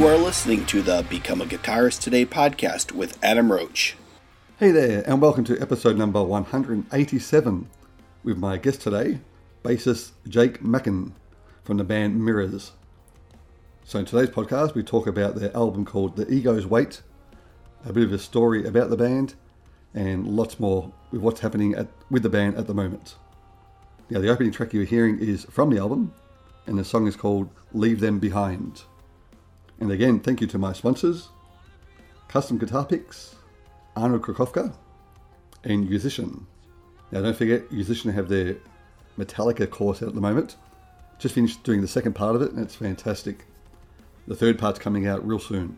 You are listening to the Become a Guitarist Today podcast with Adam Roach. Hey there, and welcome to episode number 187 with my guest today, bassist Jake Mackin from the band Mirrors. So, in today's podcast, we talk about their album called The Ego's Weight, a bit of a story about the band, and lots more with what's happening at, with the band at the moment. Now, the opening track you're hearing is from the album, and the song is called Leave Them Behind. And again, thank you to my sponsors Custom Guitar Picks, Arnold Krakowka, and Musician. Now, don't forget, Musician have their Metallica course out at the moment. Just finished doing the second part of it, and it's fantastic. The third part's coming out real soon.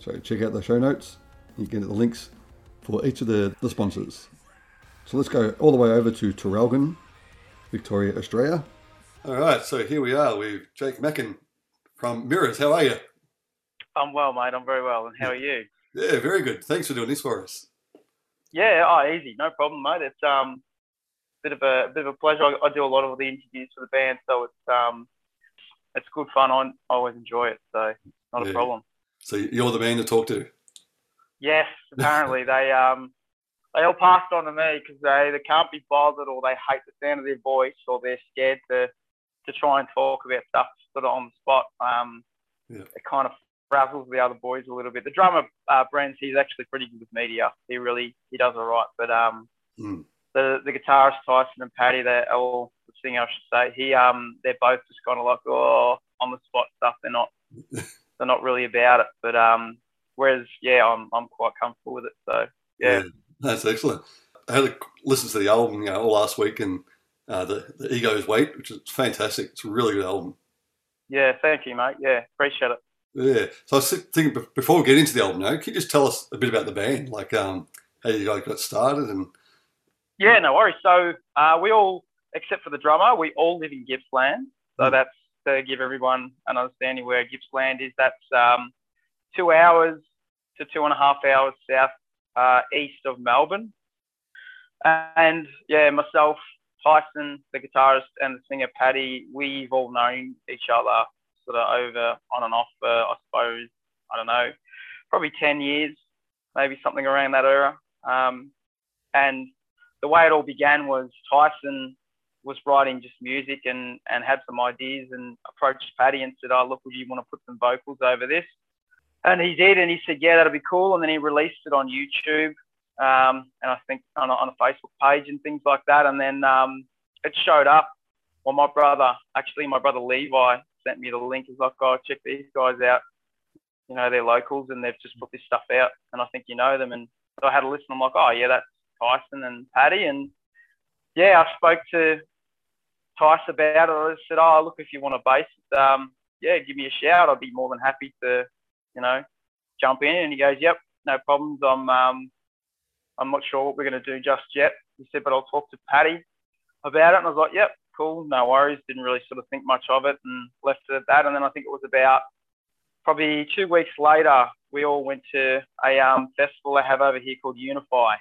So check out the show notes. You can get the links for each of the, the sponsors. So let's go all the way over to Traralgon, Victoria, Australia. All right, so here we are with Jake Mackin from Mirrors. How are you? I'm well, mate. I'm very well. And how are you? Yeah, very good. Thanks for doing this for us. Yeah, oh, easy, no problem, mate. It's um, bit of a, a bit of a pleasure. I, I, do a lot of the interviews for the band, so it's um, it's good fun. I, always enjoy it, so not yeah. a problem. So you're the man to talk to. Yes, apparently they um, they all passed on to me because they, they can't be bothered or they hate the sound of their voice or they're scared to to try and talk about stuff sort of on the spot. Um, yeah. It kind of razzles the other boys a little bit. The drummer, uh, Brent, he's actually pretty good with media. He really he does all right. But um, mm. the the guitarist Tyson and Paddy, they're all the singer, I should say. He um, they're both just kind of like oh on the spot stuff. They're not they're not really about it. But um, whereas yeah, I'm I'm quite comfortable with it. So yeah, yeah that's excellent. I had to listen to the album you know all last week and uh, the the Ego's Weight, which is fantastic. It's a really good album. Yeah, thank you, mate. Yeah, appreciate it. Yeah. So I was thinking before we get into the album, now, can you just tell us a bit about the band, like um, how you guys got started and? Yeah, no worries. So uh, we all, except for the drummer, we all live in Gippsland. So mm. that's to give everyone an understanding where Gippsland is. That's um, two hours to two and a half hours south uh, east of Melbourne. And yeah, myself, Tyson, the guitarist, and the singer Paddy, we've all known each other sort of over on and off for, I suppose, I don't know, probably 10 years, maybe something around that era. Um, and the way it all began was Tyson was writing just music and, and had some ideas and approached Paddy and said, Oh, look, would you want to put some vocals over this? And he did, and he said, Yeah, that'll be cool. And then he released it on YouTube um, and I think on a, on a Facebook page and things like that. And then um, it showed up. Well, my brother, actually, my brother Levi, sent me the link. He's like, oh, check these guys out. You know, they're locals and they've just put this stuff out. And I think you know them. And so I had a listen. I'm like, oh, yeah, that's Tyson and Paddy. And yeah, I spoke to Tyson about it. I said, oh, look, if you want a bass, um, yeah, give me a shout. I'd be more than happy to, you know, jump in. And he goes, yep, no problems. I'm, um, I'm not sure what we're going to do just yet. He said, but I'll talk to Paddy about it. And I was like, yep, cool, no worries. Didn't really sort of think much of it and left it at that. And then I think it was about probably two weeks later, we all went to a um, festival they have over here called Unify.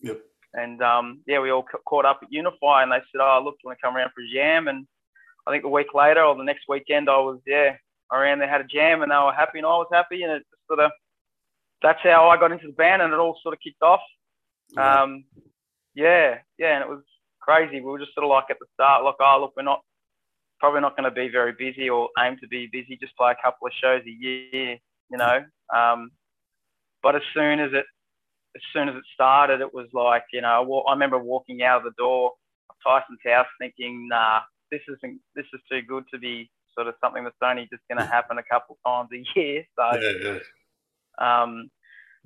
Yep. And um, yeah, we all caught up at Unify, and they said, "Oh, look, you want to come around for a jam?" And I think a week later or the next weekend, I was yeah around there, had a jam, and they were happy, and I was happy, and it just sort of that's how I got into the band, and it all sort of kicked off. Yeah. Um, yeah, yeah, and it was crazy. We were just sort of like at the start, like, oh, look, we're not probably not going to be very busy or aim to be busy, just play a couple of shows a year, you know. Um, but as soon as it, as soon as it started, it was like, you know, I remember walking out of the door of Tyson's house thinking, nah, this isn't, this is too good to be sort of something that's only just going to happen a couple times a year. So, yeah, yeah. Um,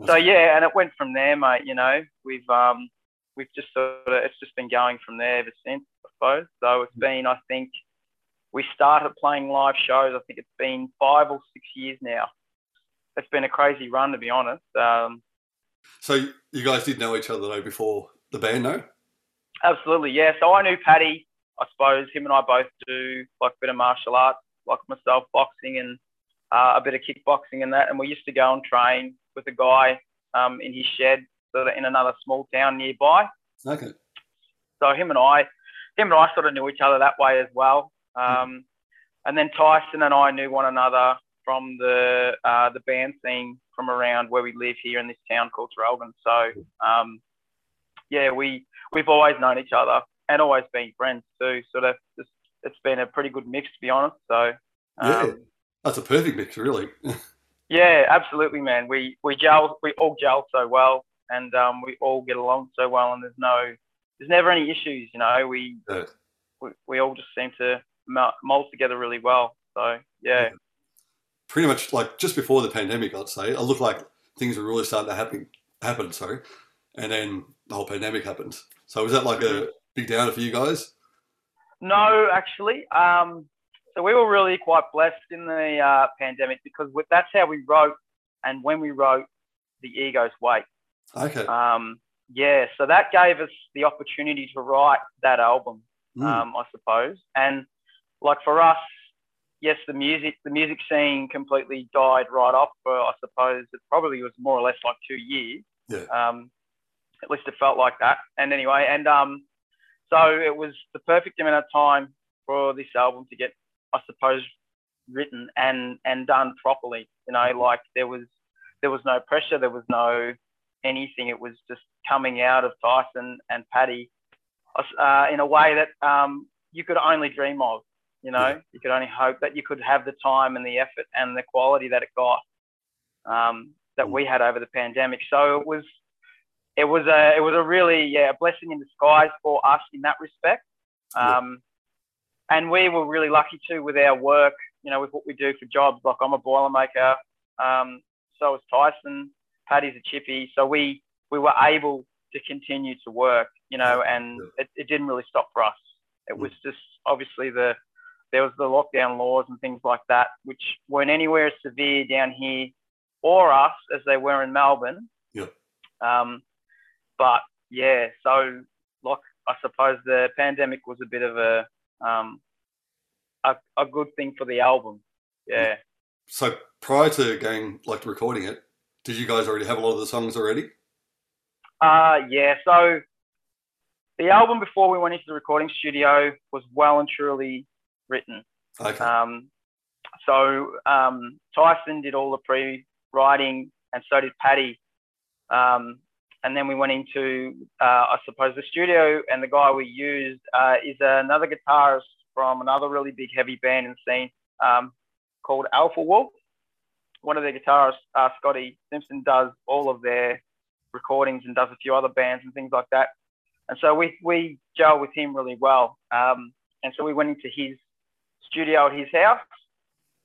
so yeah, and it went from there, mate. You know, we've um, we've just sort of it's just been going from there ever since, I suppose. So it's been, I think, we started playing live shows. I think it's been five or six years now. It's been a crazy run, to be honest. Um, so you guys did know each other though before the band, no? Absolutely, yeah. So I knew Paddy. I suppose him and I both do like a bit of martial arts, like myself, boxing and uh, a bit of kickboxing and that. And we used to go and train with a guy um, in his shed sort of in another small town nearby. Okay. So him and I, him and I sort of knew each other that way as well. Um, and then Tyson and I knew one another from the uh, the band scene from around where we live here in this town called Traralgon. So um, yeah, we we've always known each other and always been friends too. Sort of, just, it's been a pretty good mix to be honest. So um, yeah, that's a perfect mix, really. yeah, absolutely, man. We we gel, we all gel so well, and um, we all get along so well, and there's no, there's never any issues. You know, we we, we all just seem to mold together really well. So yeah. yeah. Pretty much like just before the pandemic, I'd say. It looked like things were really starting to happen. Happen, sorry, and then the whole pandemic happened. So was that like a big downer for you guys? No, actually. Um, so we were really quite blessed in the uh, pandemic because that's how we wrote, and when we wrote, the Ego's Weight. Okay. Um, yeah, so that gave us the opportunity to write that album, mm. um, I suppose. And like for us, yes, the music the music scene completely died right off for I suppose it probably was more or less like two years. Yeah. Um, at least it felt like that. And anyway, and um, so it was the perfect amount of time for this album to get, I suppose, written and and done properly. You know, like there was there was no pressure, there was no anything. It was just coming out of Tyson and Paddy uh, in a way that um, you could only dream of. You know, yeah. you could only hope that you could have the time and the effort and the quality that it got um, that we had over the pandemic. So it was, it was a, it was a really yeah, a blessing in disguise for us in that respect. Um, yeah. And we were really lucky too with our work. You know, with what we do for jobs. Like I'm a boilermaker. Um, so is Tyson. Paddy's a chippy. So we we were able to continue to work. You know, and it, it didn't really stop for us. It was just obviously the there was the lockdown laws and things like that, which weren't anywhere as severe down here or us as they were in Melbourne. Yeah. Um, but yeah, so like I suppose the pandemic was a bit of a um, a, a good thing for the album. Yeah. So prior to going like recording it, did you guys already have a lot of the songs already? Uh yeah. So the album before we went into the recording studio was well and truly written. Okay. Um, so um, Tyson did all the pre-writing, and so did Paddy. Um, and then we went into, uh, I suppose, the studio, and the guy we used uh, is another guitarist from another really big heavy band in the scene um, called Alpha Wolf. One of their guitarists, uh, Scotty Simpson, does all of their recordings and does a few other bands and things like that. And so we we gel with him really well. Um, and so we went into his studio at his house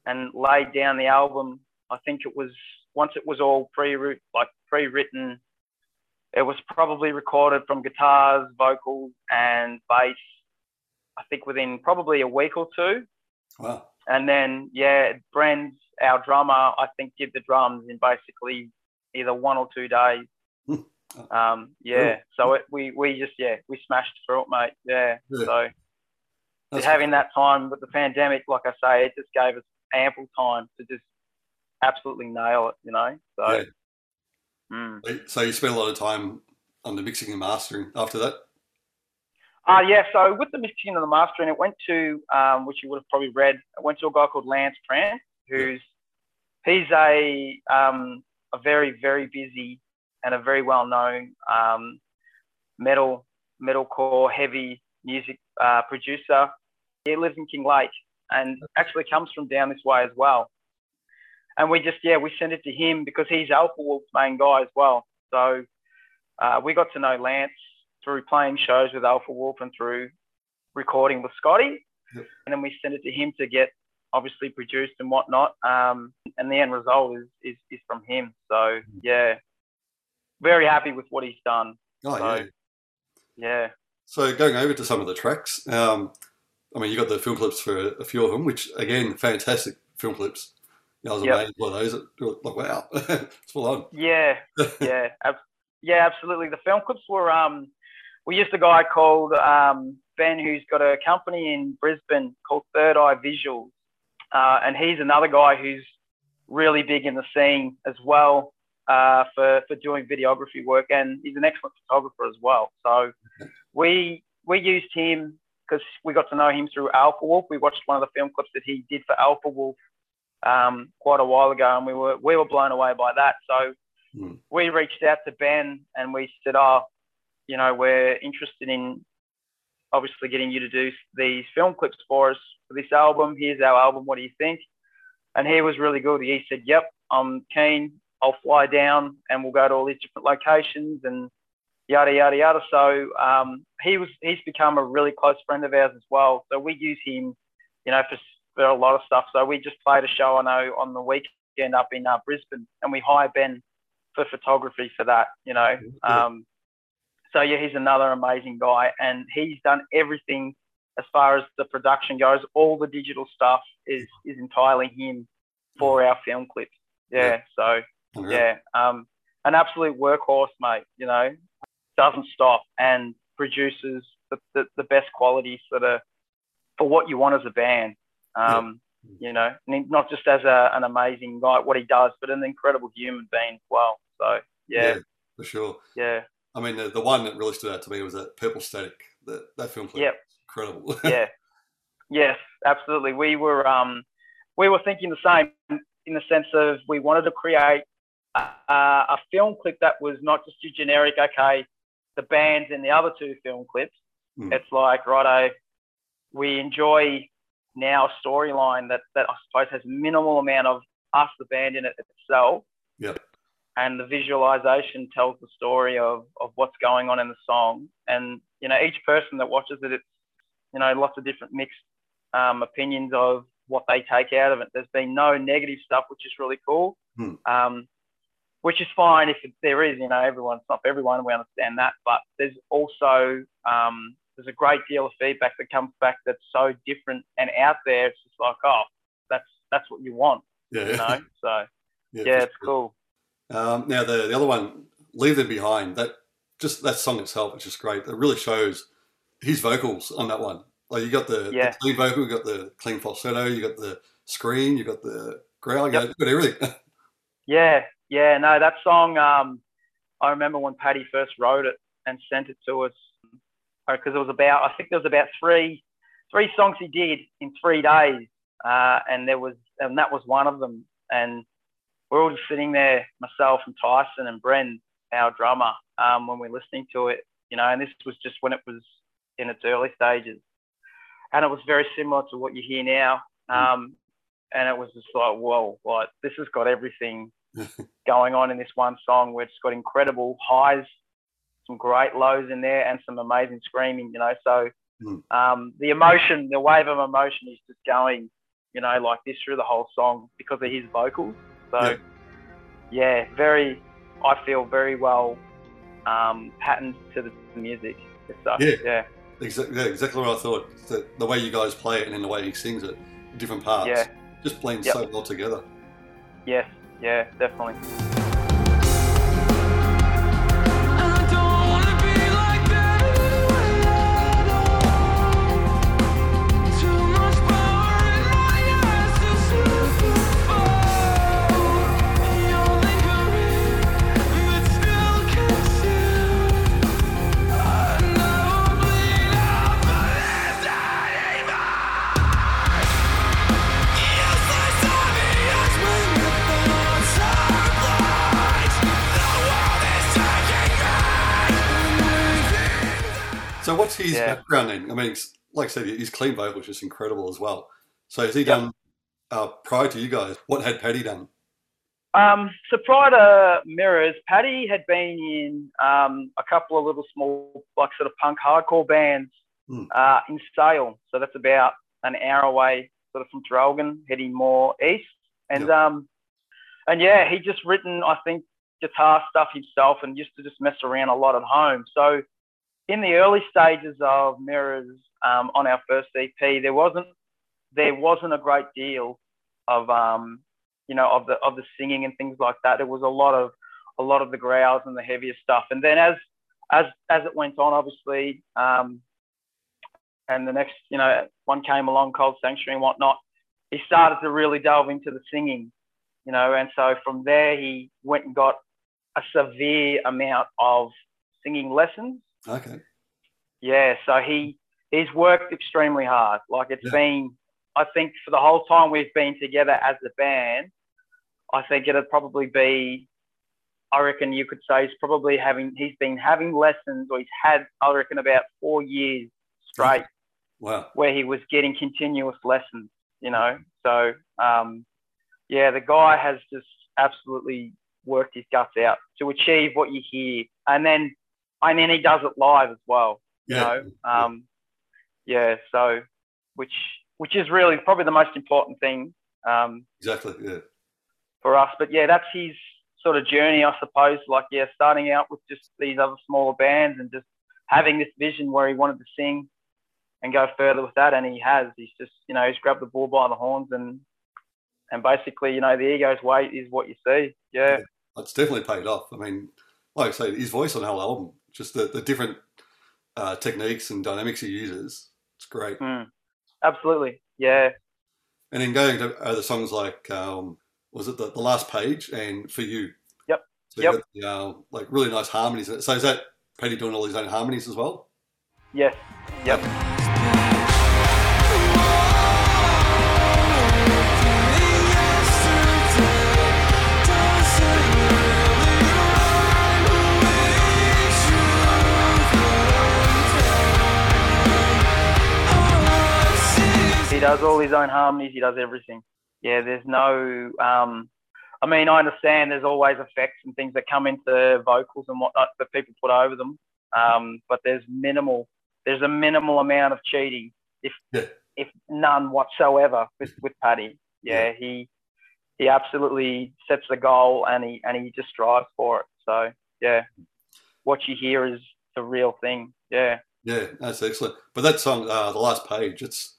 and laid down the album. I think it was once it was all pre like pre-written. It was probably recorded from guitars, vocals, and bass. I think within probably a week or two. Wow. And then yeah, Bren's our drummer. I think did the drums in basically either one or two days. Um, yeah. So it, we we just yeah we smashed through it, mate. Yeah. yeah. So that's having that time with the pandemic, like I say, it just gave us ample time to just absolutely nail it, you know. So, yeah. mm. so you spent a lot of time on the mixing and mastering after that. Uh, yeah, so with the mixing and the mastering, it went to, um, which you would have probably read, it went to a guy called Lance Prenc, who's, he's a, um, a very, very busy and a very well known um, metal, metalcore, heavy music uh, producer. He lives in Kinglake and actually comes from down this way as well. And we just, yeah, we sent it to him because he's Alpha Wolf's main guy as well. So uh, we got to know Lance through playing shows with Alpha Wolf and through recording with Scotty. Yep. And then we sent it to him to get obviously produced and whatnot. Um, and the end result is, is, is from him. So yeah, very happy with what he's done. Oh, so, yeah. Yeah. So going over to some of the tracks, um, I mean, you got the film clips for a, few of them, which again, fantastic film clips. Know, I was yep. amazed by those. Like, wow, it's full on. Yeah, yeah, ab- yeah, absolutely. The film clips were. Um, we used a guy called um, Ben, who's got a company in Brisbane called Third Eye Visuals, uh, and he's another guy who's really big in the scene as well uh, for for doing videography work, and he's an excellent photographer as well. So we we used him because we got to know him through Alpha Wolf. We watched one of the film clips that he did for Alpha Wolf um, quite a while ago, and we were we were blown away by that. So Mm. we reached out to Ben and we said, "Oh, you know, we're interested in obviously getting you to do these film clips for us for this album. Here's our album. What do you think?" And he was really good. He said, "Yep, I'm keen. I'll fly down and we'll go to all these different locations and yada yada yada." So um, he was he's become a really close friend of ours as well. So we use him, you know, for for a lot of stuff. So we just played a show I know on the weekend up in uh, Brisbane, and we hire Ben for photography for that. You know, um, so yeah, he's another amazing guy, and he's done everything as far as the production goes. All the digital stuff is is entirely him for our film clips. Yeah, so yeah, um, an absolute workhorse, mate. You know, doesn't stop and produces the, the, the best qualities that are for what you want as a band. Um, You know, not just as a, an amazing guy what he does, but an incredible human being as well. So yeah, for sure. yeah, I mean, the, the one that really stood out to me was that Purple Static. That that film clip. Yep. Incredible. yeah, yes, absolutely. We were um, we were thinking the same in the sense of we wanted to create a, a film clip that was not just your generic. Okay, the bands in the other two film clips. Mm. It's like righto, we enjoy now a storyline that that I suppose has minimal amount of us, the band, in it itself. Yep. And the visualization tells the story of, of what's going on in the song. And, you know, each person that watches it, it's, you know, lots of different mixed um, opinions of what they take out of it. There's been no negative stuff, which is really cool. Hmm. Um, which is fine if it, there is, you know, everyone, it's not for everyone, we understand that. But there's also, um, there's a great deal of feedback that comes back that's so different and out there. It's just like, oh, that's, that's what you want, yeah. you know? So, yeah, yeah, it's sure. cool. Um, now the the other one, Leave Them Behind. That just that song itself is just great. It really shows his vocals on that one. Like you got the, the Yeah. clean vocal, you got the clean falsetto, you got the scream, you got the growl, you Yep. got, you got everything. Yeah, yeah, no, that song. Um, I remember when Paddy first wrote it and sent it to us because it was about. I think there was about three, three songs he did in three days, uh, and there was, and that was one of them. And we're all just sitting there, myself and Tyson and Bren, our drummer, um, when we're listening to it, you know. And this was just when it was in its early stages, and it was very similar to what you hear now. Um, and it was just like, whoa, like this has got everything going on in this one song where it's got incredible highs, some great lows in there, and some amazing screaming, you know. So Mm. um, the emotion, the wave of emotion is just going, you know, like this through the whole song because of his vocals. So, Yeah. very, I feel very well um, patterned to the music. So, Yeah. yeah, exactly, yeah, exactly what I thought. The, the way you guys play it and then the way he sings it, different parts, Yeah. just blends Yep. so well together. yes, yeah, definitely. What's his Yeah. background then? I mean, like I said, his clean vocal is just incredible as well. So has he Yep. done uh, prior to you guys? What had Paddy done? Um, so prior to Mirrors, Paddy had been in um, a couple of little small, like sort of punk hardcore bands Hmm. uh, in Sale. So that's about an hour away, sort of from Traralgon, heading more east. And Yep. um, and yeah, he just written, I think, guitar stuff himself, and used to just mess around a lot at home. So in the early stages of Mirrors um, on our first EP, there wasn't there wasn't a great deal of um, you know, of the of the singing and things like that. It was a lot of a lot of the growls and the heavier stuff. And then as as as it went on, obviously, um, and the next, you know, one came along, Cold Sanctuary and whatnot. He started to really delve into the singing, you know, and so from there he went and got a severe amount of singing lessons. Okay. Yeah, so he he's worked extremely hard. Like it's Yeah. been I think for the whole time we've been together as a band, I think it'd probably be, I reckon you could say he's probably having, he's been having lessons or he's had, I reckon, about four years straight Wow. where he was getting continuous lessons, you know. So, um, yeah, the guy has just absolutely worked his guts out to achieve what you hear. And then, and then he does it live as well, you Yeah. know. Um, yeah, so, which, which is really probably the most important thing um, Exactly. Yeah. for us. But yeah, that's his sort of journey, I suppose. Like, yeah, starting out with just these other smaller bands and just having this vision where he wanted to sing and go further with that, and he has. He's just, you know, he's grabbed the bull by the horns and and basically, you know, the ego's weight is what you see. Yeah, It's definitely paid off. I mean, like I say, his voice on the whole album, just the, the different uh, techniques and dynamics he uses, it's great. Mm. absolutely. Yeah, And then going to other songs like, um, was it the, the last page and For You? Yep. So Yep. the, uh, like really nice harmonies. So is that Paddy doing all his own harmonies as well? yes, yep. Does all his own harmonies. He does everything. Yeah, there's no. Um, I mean, I understand there's always effects and things that come into vocals and whatnot that people put over them. Um, but there's minimal. There's a minimal amount of cheating, if Yeah. if none whatsoever, with with Paddy. Yeah, he he absolutely sets the goal and he and he just strives for it. So yeah, what you hear is the real thing. Yeah. Yeah, that's excellent. But that song, uh, the last page, it's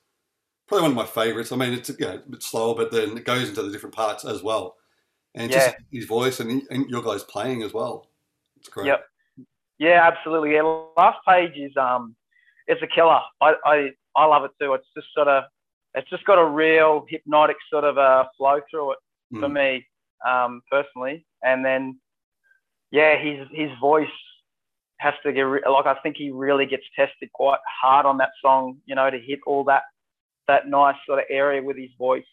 probably one of my favorites. I mean, it's you know, a bit slower, but then it goes into the different parts as well. And just his voice and, and your guys playing as well. It's great. Yep. Yeah, absolutely. Yeah, last page is um, it's a killer. I, I I love it too. It's just sort of, it's just got a real hypnotic sort of a flow through it for Mm. me, um, personally. And then, yeah, his his voice has to get re- like I think he really gets tested quite hard on that song. You know, to hit all that that nice sort of area with his voice.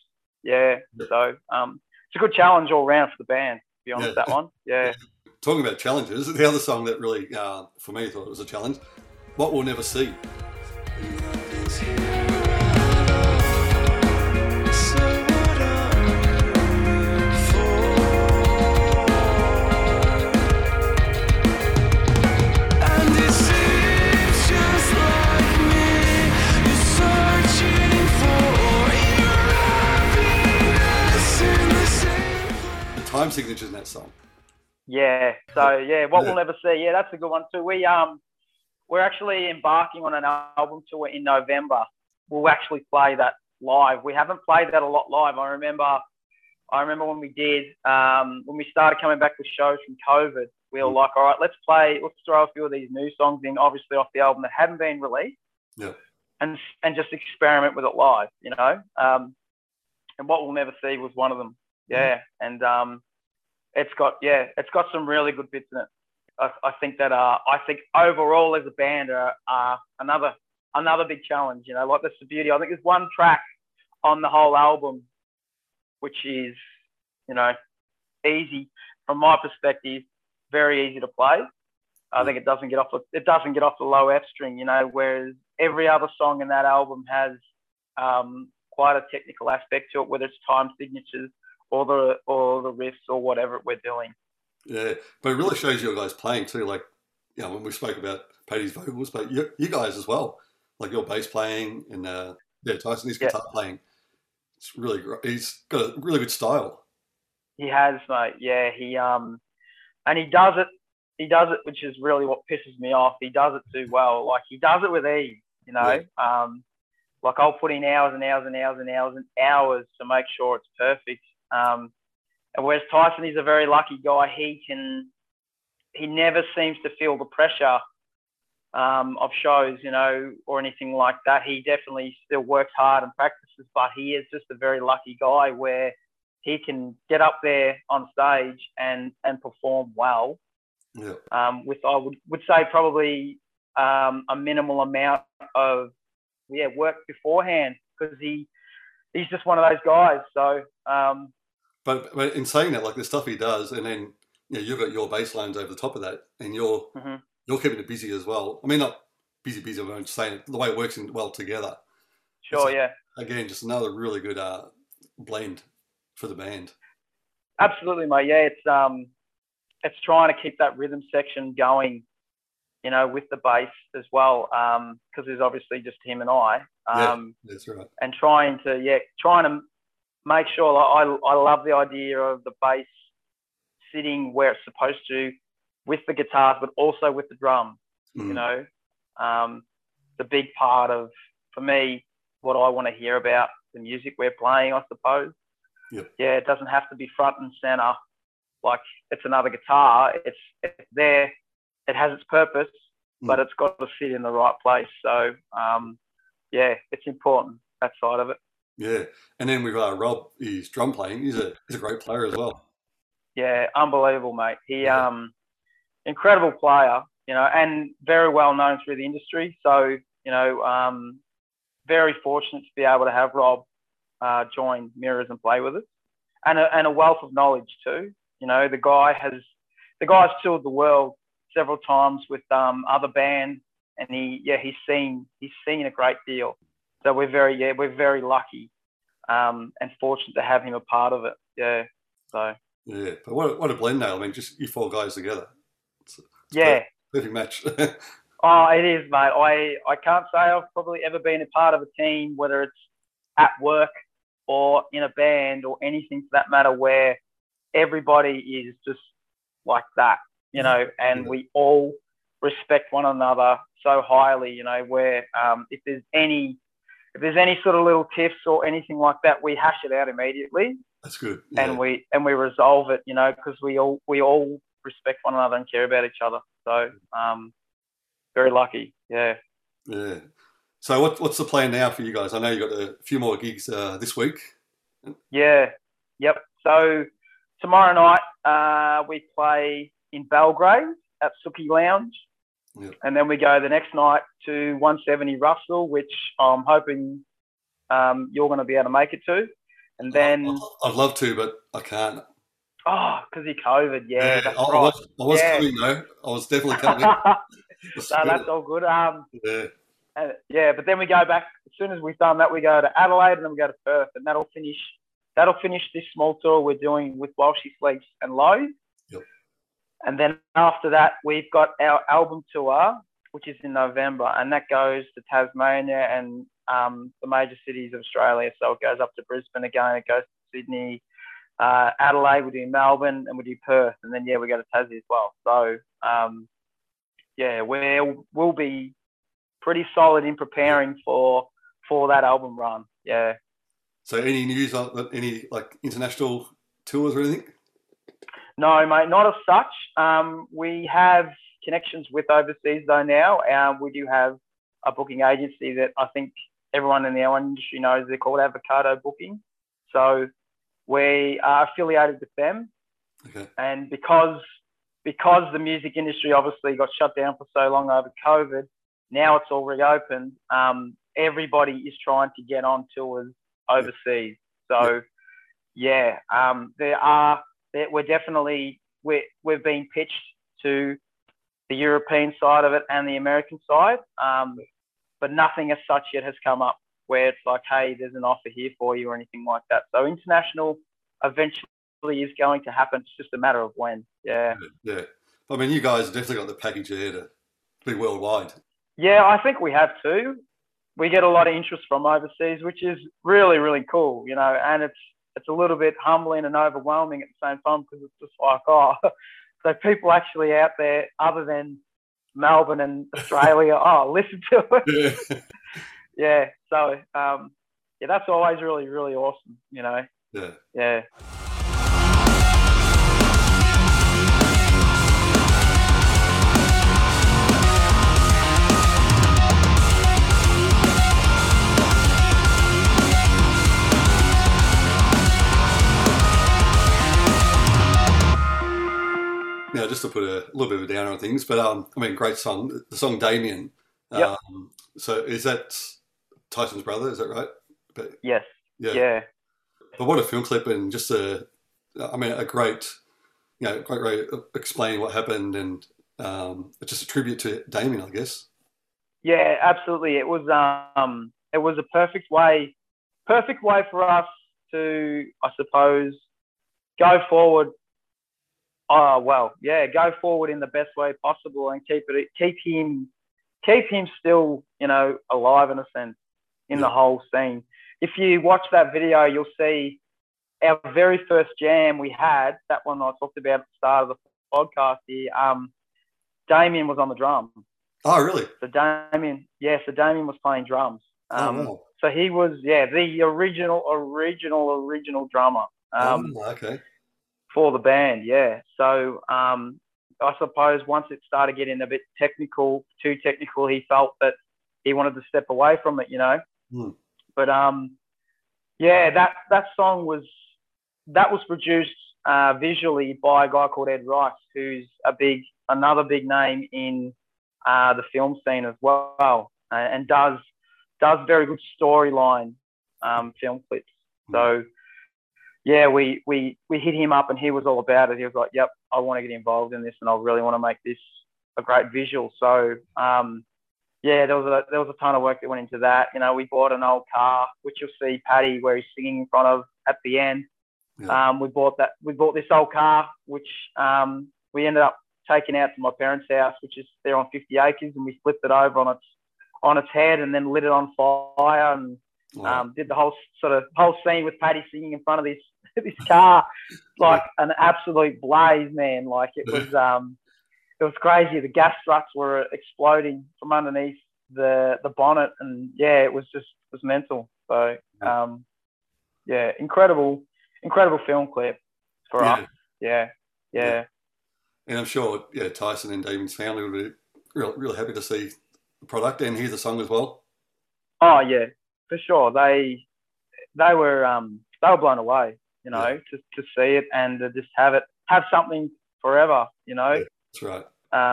Yeah. Yeah. So um, it's a good challenge all round for the band. To be honest, Yeah. that one. Yeah. Talking about challenges, the other song that really, uh, for me, thought it was a challenge, What We'll Never See. Time signatures in that song. Yeah. So yeah, what Yeah. we'll never see. Yeah, that's a good one too. We um we're actually embarking on an album tour in November. We'll actually play that live. We haven't played that a lot live. I remember I remember when we did um, when we started coming back with shows from COVID. We were Mm. like, all right, let's play. Let's throw a few of these new songs in, obviously off the album that hadn't been released, Yeah. and and just experiment with it live. You know, um, and what we'll never see was one of them. Yeah, and um, it's got yeah, it's got some really good bits in it. I, I think that uh, I think overall as a band are, are another another big challenge. You know, like that's the beauty. I think there's one track on the whole album which is you know easy from my perspective, very easy to play. I think it doesn't get off the, it doesn't get off the low F string. You know, whereas every other song in that album has um, quite a technical aspect to it, whether it's time signatures or the or the riffs or whatever we're doing. Yeah, but it really shows your guys playing too. Like, you know, when we spoke about Paddy's vocals, but you, you guys as well, like your bass playing and uh, yeah, Tyson his Yeah. guitar playing. It's really great. He's got a really good style. He has, mate. Yeah, he um, and he does it. He does it, which is really what pisses me off. He does it too well. Like he does it with ease. You know, um, like I'll put in hours and hours and hours and hours and hours to make sure it's perfect. Um, and whereas Tyson is a very lucky guy, he can, he never seems to feel the pressure um, of shows, you know, or anything like that. He definitely still works hard and practices, but he is just a very lucky guy where he can get up there on stage and and perform well Yeah, um, with I would would say probably um, a minimal amount of yeah work beforehand because he he's just one of those guys. So um, But, but in saying that, like the stuff he does, and then you know, you've got your bass lines over the top of that, and you're Mhm. you're keeping it busy as well. I mean, not busy, busy. I'm just saying the way it works in, well together. sure, yeah. Again, just another really good uh, blend for the band. Absolutely, mate. Yeah, it's um, it's trying to keep that rhythm section going, you know, with the bass as well, because there's obviously just him and I, Yeah. um, That's right. and trying to yeah, trying to make sure. Like, I I love the idea of the bass sitting where it's supposed to, with the guitars, but also with the drums. Mm. You know, um, the big part of for me what I want to hear about the music we're playing, I suppose. Yep. Yeah, it doesn't have to be front and center. Like it's another guitar. It's it's there. It has its purpose, but it's got to sit in the right place. So um, yeah, it's important that side of it. Yeah, and then with uh, Rob, He's drum playing. He's a he's a great player as well. Yeah, unbelievable, mate. He Yeah. um incredible player, you know, and very well known through the industry. So, you know, um very fortunate to be able to have Rob uh, join Mirrors and play with us. And a, and a wealth of knowledge too. You know, the guy has the guy's toured the world several times with um, other bands and he yeah, he's seen he's seen a great deal. So we're very yeah, we're very lucky um, and fortunate to have him a part of it. Yeah. So Yeah, but what a, what a blend, Dale. I mean, just you four guys together. It's, it's yeah. perfect match. Oh, it is, mate. I, I can't say I've probably ever been a part of a team, whether it's at work or in a band or anything for that matter, where everybody is just like that, you know, and Yeah. we all respect one another so highly, you know, where um, if there's any if there's any sort of little tiffs or anything like that, we hash it out immediately That's good. Yeah. and we and we resolve it, you know, because we all we all respect one another and care about each other. So um, very lucky, yeah. yeah. So what what's the plan now for you guys? I know you got a few more gigs uh, this week. Yeah, yep. So tomorrow night uh, we play in Belgrave at Sooki Lounge, Yep. and then we go the next night to 170 Russell, which I'm hoping um, you're going to be able to make it to. And then, I'd love to, but I can't. oh, because of COVID, yeah, that's I, I was, I was Yeah. coming though. I was definitely coming. no, that's all good. Um, yeah. Uh, yeah, but then we go back as soon as we've done that. We go to Adelaide and then we go to Perth, and that'll finish. That'll finish this small tour we're doing with While She Sleeps and Low. And then after that, we've got our album tour, which is in November, and that goes to Tasmania and um, the major cities of Australia. So it goes up to Brisbane again, it goes to Sydney, uh, Adelaide, we do Melbourne, and we do Perth, and then yeah, we go to Tassie as well. So um, yeah, we're we'll be pretty solid in preparing for for that album run. Yeah. So any news on any like international tours or anything? No, mate, not as such. Um, we have connections with overseas though now. Um, we do have a booking agency that I think everyone in the airline industry knows. They're called Avocado Booking. So we are affiliated with them, Okay. and because because the music industry obviously got shut down for so long over COVID, now it's all reopened. Um, everybody is trying to get on tours overseas. So yeah, um, there are there, we're definitely we're, we've been pitched to the European side of it and the American side, um, but nothing as such yet has come up where it's like, hey, there's an offer here for you or anything like that. So international eventually is going to happen. It's just a matter of when. Yeah. Yeah. I mean, you guys definitely got the package there to be worldwide. Yeah, I think we have too. We get a lot of interest from overseas, which is really, really cool, you know, and it's it's a little bit humbling and overwhelming at the same time because it's just like, oh, so people actually out there other than Melbourne and Australia, oh, listen to it. Yeah. Yeah. So um, yeah, that's always really, really awesome, you know. yeah. Yeah. Now, just to put a little bit of a downer on things, but um, I mean, great song. The song Damien. Yep. Um, so is that Tyson's brother? Is that right? But Yes. Yeah. yeah. But what a film clip and just a, I mean, a great, you know, great way of explaining what happened and um, just a tribute to Damien, I guess. Yeah, absolutely. It was um, it was a perfect way, perfect way for us to, I suppose, go forward. Oh well, yeah, go forward in the best way possible and keep it, keep him, keep him still, you know, alive in a sense in the whole scene. If you watch that video, you'll see our very first jam we had. That one I talked about at the start of the podcast here. Um, Damien was on the drum. Oh, really? So Damien, yeah, so Damien was playing drums. Um, oh, wow. So he was, yeah, the original, original, original drummer um, oh, okay. For the band. Yeah. So um, I suppose once it started getting a bit technical, too technical, he felt that he wanted to step away from it, you know. Hmm. But um, yeah, that that song was that was produced uh, visually by a guy called Ed Rice, who's a big another big name in uh, the film scene as well, uh, and does does very good storyline um, film clips. So yeah, we we we hit him up and he was all about it. He was like, "Yep, I want to get involved in this, and I really want to make this a great visual." So um, yeah, there was a there was a ton of work that went into that. You know, we bought an old car, which you'll see Paddy where he's singing in front of at the end. Yeah. Um, we bought that. We bought this old car, which um, we ended up taking out to my parents' house, which is there on 50 acres, and we flipped it over on its on its head, and then lit it on fire, and Wow. um, did the whole sort of whole scene with Paddy singing in front of this this car, like an absolute blaze, man. Like it was um, it was crazy. The gas struts were exploding from underneath the the bonnet, and yeah, it was just it was mental. So um, yeah, incredible, incredible film clip for Yeah. us. Yeah, yeah, And I'm sure, yeah, Tyson and Damien's family would be real, real happy to see the product and hear the song as well. Oh yeah, for sure. They they were um they were blown away, you know, Yeah. to, to see it and to just have it have something forever, you know, Yeah. That's right.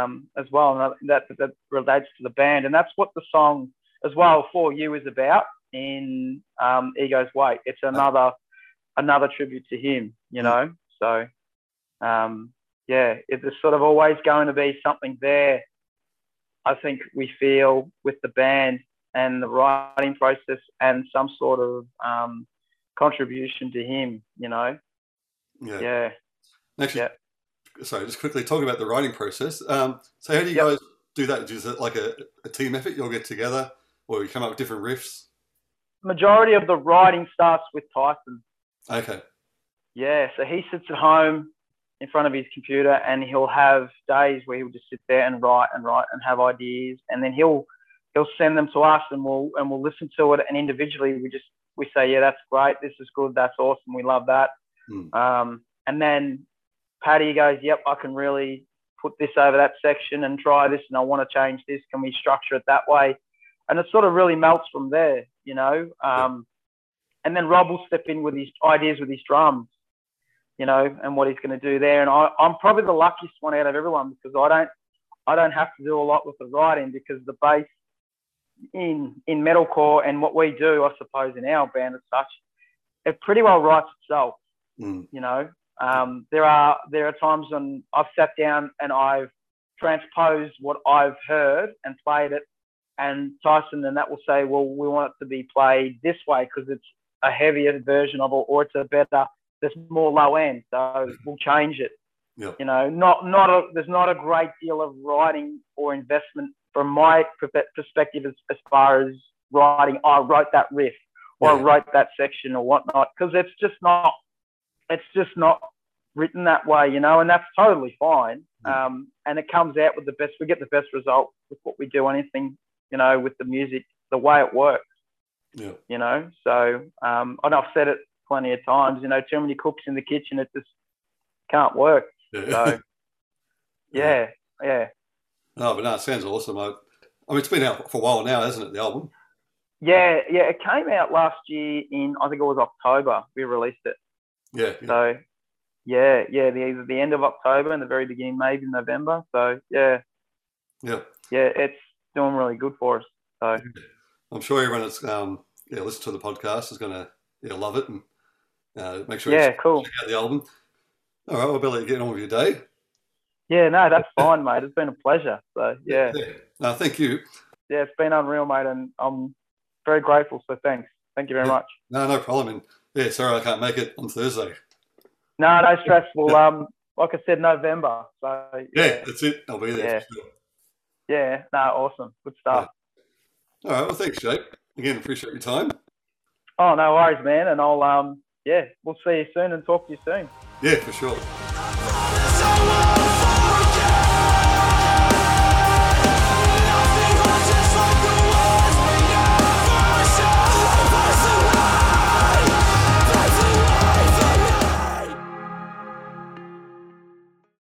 um as well. And that that relates to the band, and that's what the song as well for you is about in um Ego's Wake. It's another another tribute to him, you know. So um yeah, it, there's sort of always going to be something there. I think we feel with the band and the writing process and some sort of um, contribution to him, you know. Yeah. Yeah. Actually, Yeah. sorry, just quickly talk about the writing process. Um, so how do you Yep. guys do that? Is it like a, a team effort? You'll get together or you come up with different riffs? Majority of the writing starts with Tyson. Okay. Yeah, so he sits at home in front of his computer and he'll have days where he'll just sit there and write and write and have ideas and then he'll he'll send them to us and we'll and we'll listen to it. And individually we just we say yeah that's great. This is good. That's awesome. We love that. Hmm. um, and then Paddy goes yep I can really put this over that section and try this and I want to change this. Can we structure it that way? And it sort of really melts from there you know? Um, and then Rob will step in with his ideas with his drums you know, and what he's going to do there. And I, I'm probably the luckiest one out of everyone because I don't, I don't have to do a lot with the writing because the bass in in metalcore and what we do, I suppose, in our band as such, it pretty well writes itself. Mm. You know, um, there are there are times when I've sat down and I've transposed what I've heard and played it, and Tyson and that will say, well, we want it to be played this way because it's a heavier version of it, or it's a better there's more low end, so we'll change it. Yeah. You know, not not a, there's not a great deal of writing or investment from my perspective as, as far as writing. I wrote that riff or I wrote that section or whatnot because it's just not it's just not written that way, you know, and that's totally fine. Yeah. Um, and it comes out with the best. We get the best result with what we do. Anything, you know, with the music, the way it works Yeah. you know. So, um, and I've said it plenty of times, you know, too many cooks in the kitchen, it just can't work. Yeah. So, yeah, yeah, No, but no, it sounds awesome. I, I mean, it's been out for a while now, hasn't it? The album. yeah, yeah. It came out last year in, I think it was October. We released it. Yeah. yeah. So, yeah, yeah, the, either the end of October and the very beginning, maybe November. So, yeah, yeah. yeah, it's doing really good for us. So, I'm sure everyone that's um, yeah, listened to the podcast is going to yeah, love it, and uh, make sure Yeah, you cool. check out the album. All right, well, Billy, get on with your day. Yeah, no, that's fine, mate. It's been a pleasure. So yeah, No, thank you. yeah, it's been unreal, mate, and I'm very grateful. So thanks. Thank you very Yeah. much. No, no problem. And yeah, sorry I can't make it on Thursday. No, no stress. Well, um, like I said, November. So Yeah, yeah, that's it. I'll be there Yeah. for sure. yeah, no, awesome, good stuff. All right, well, thanks, Jake. Again, appreciate your time. Oh, no worries, man. And I'll um, yeah, we'll see you soon and talk to you soon. Yeah, for sure. promise I won't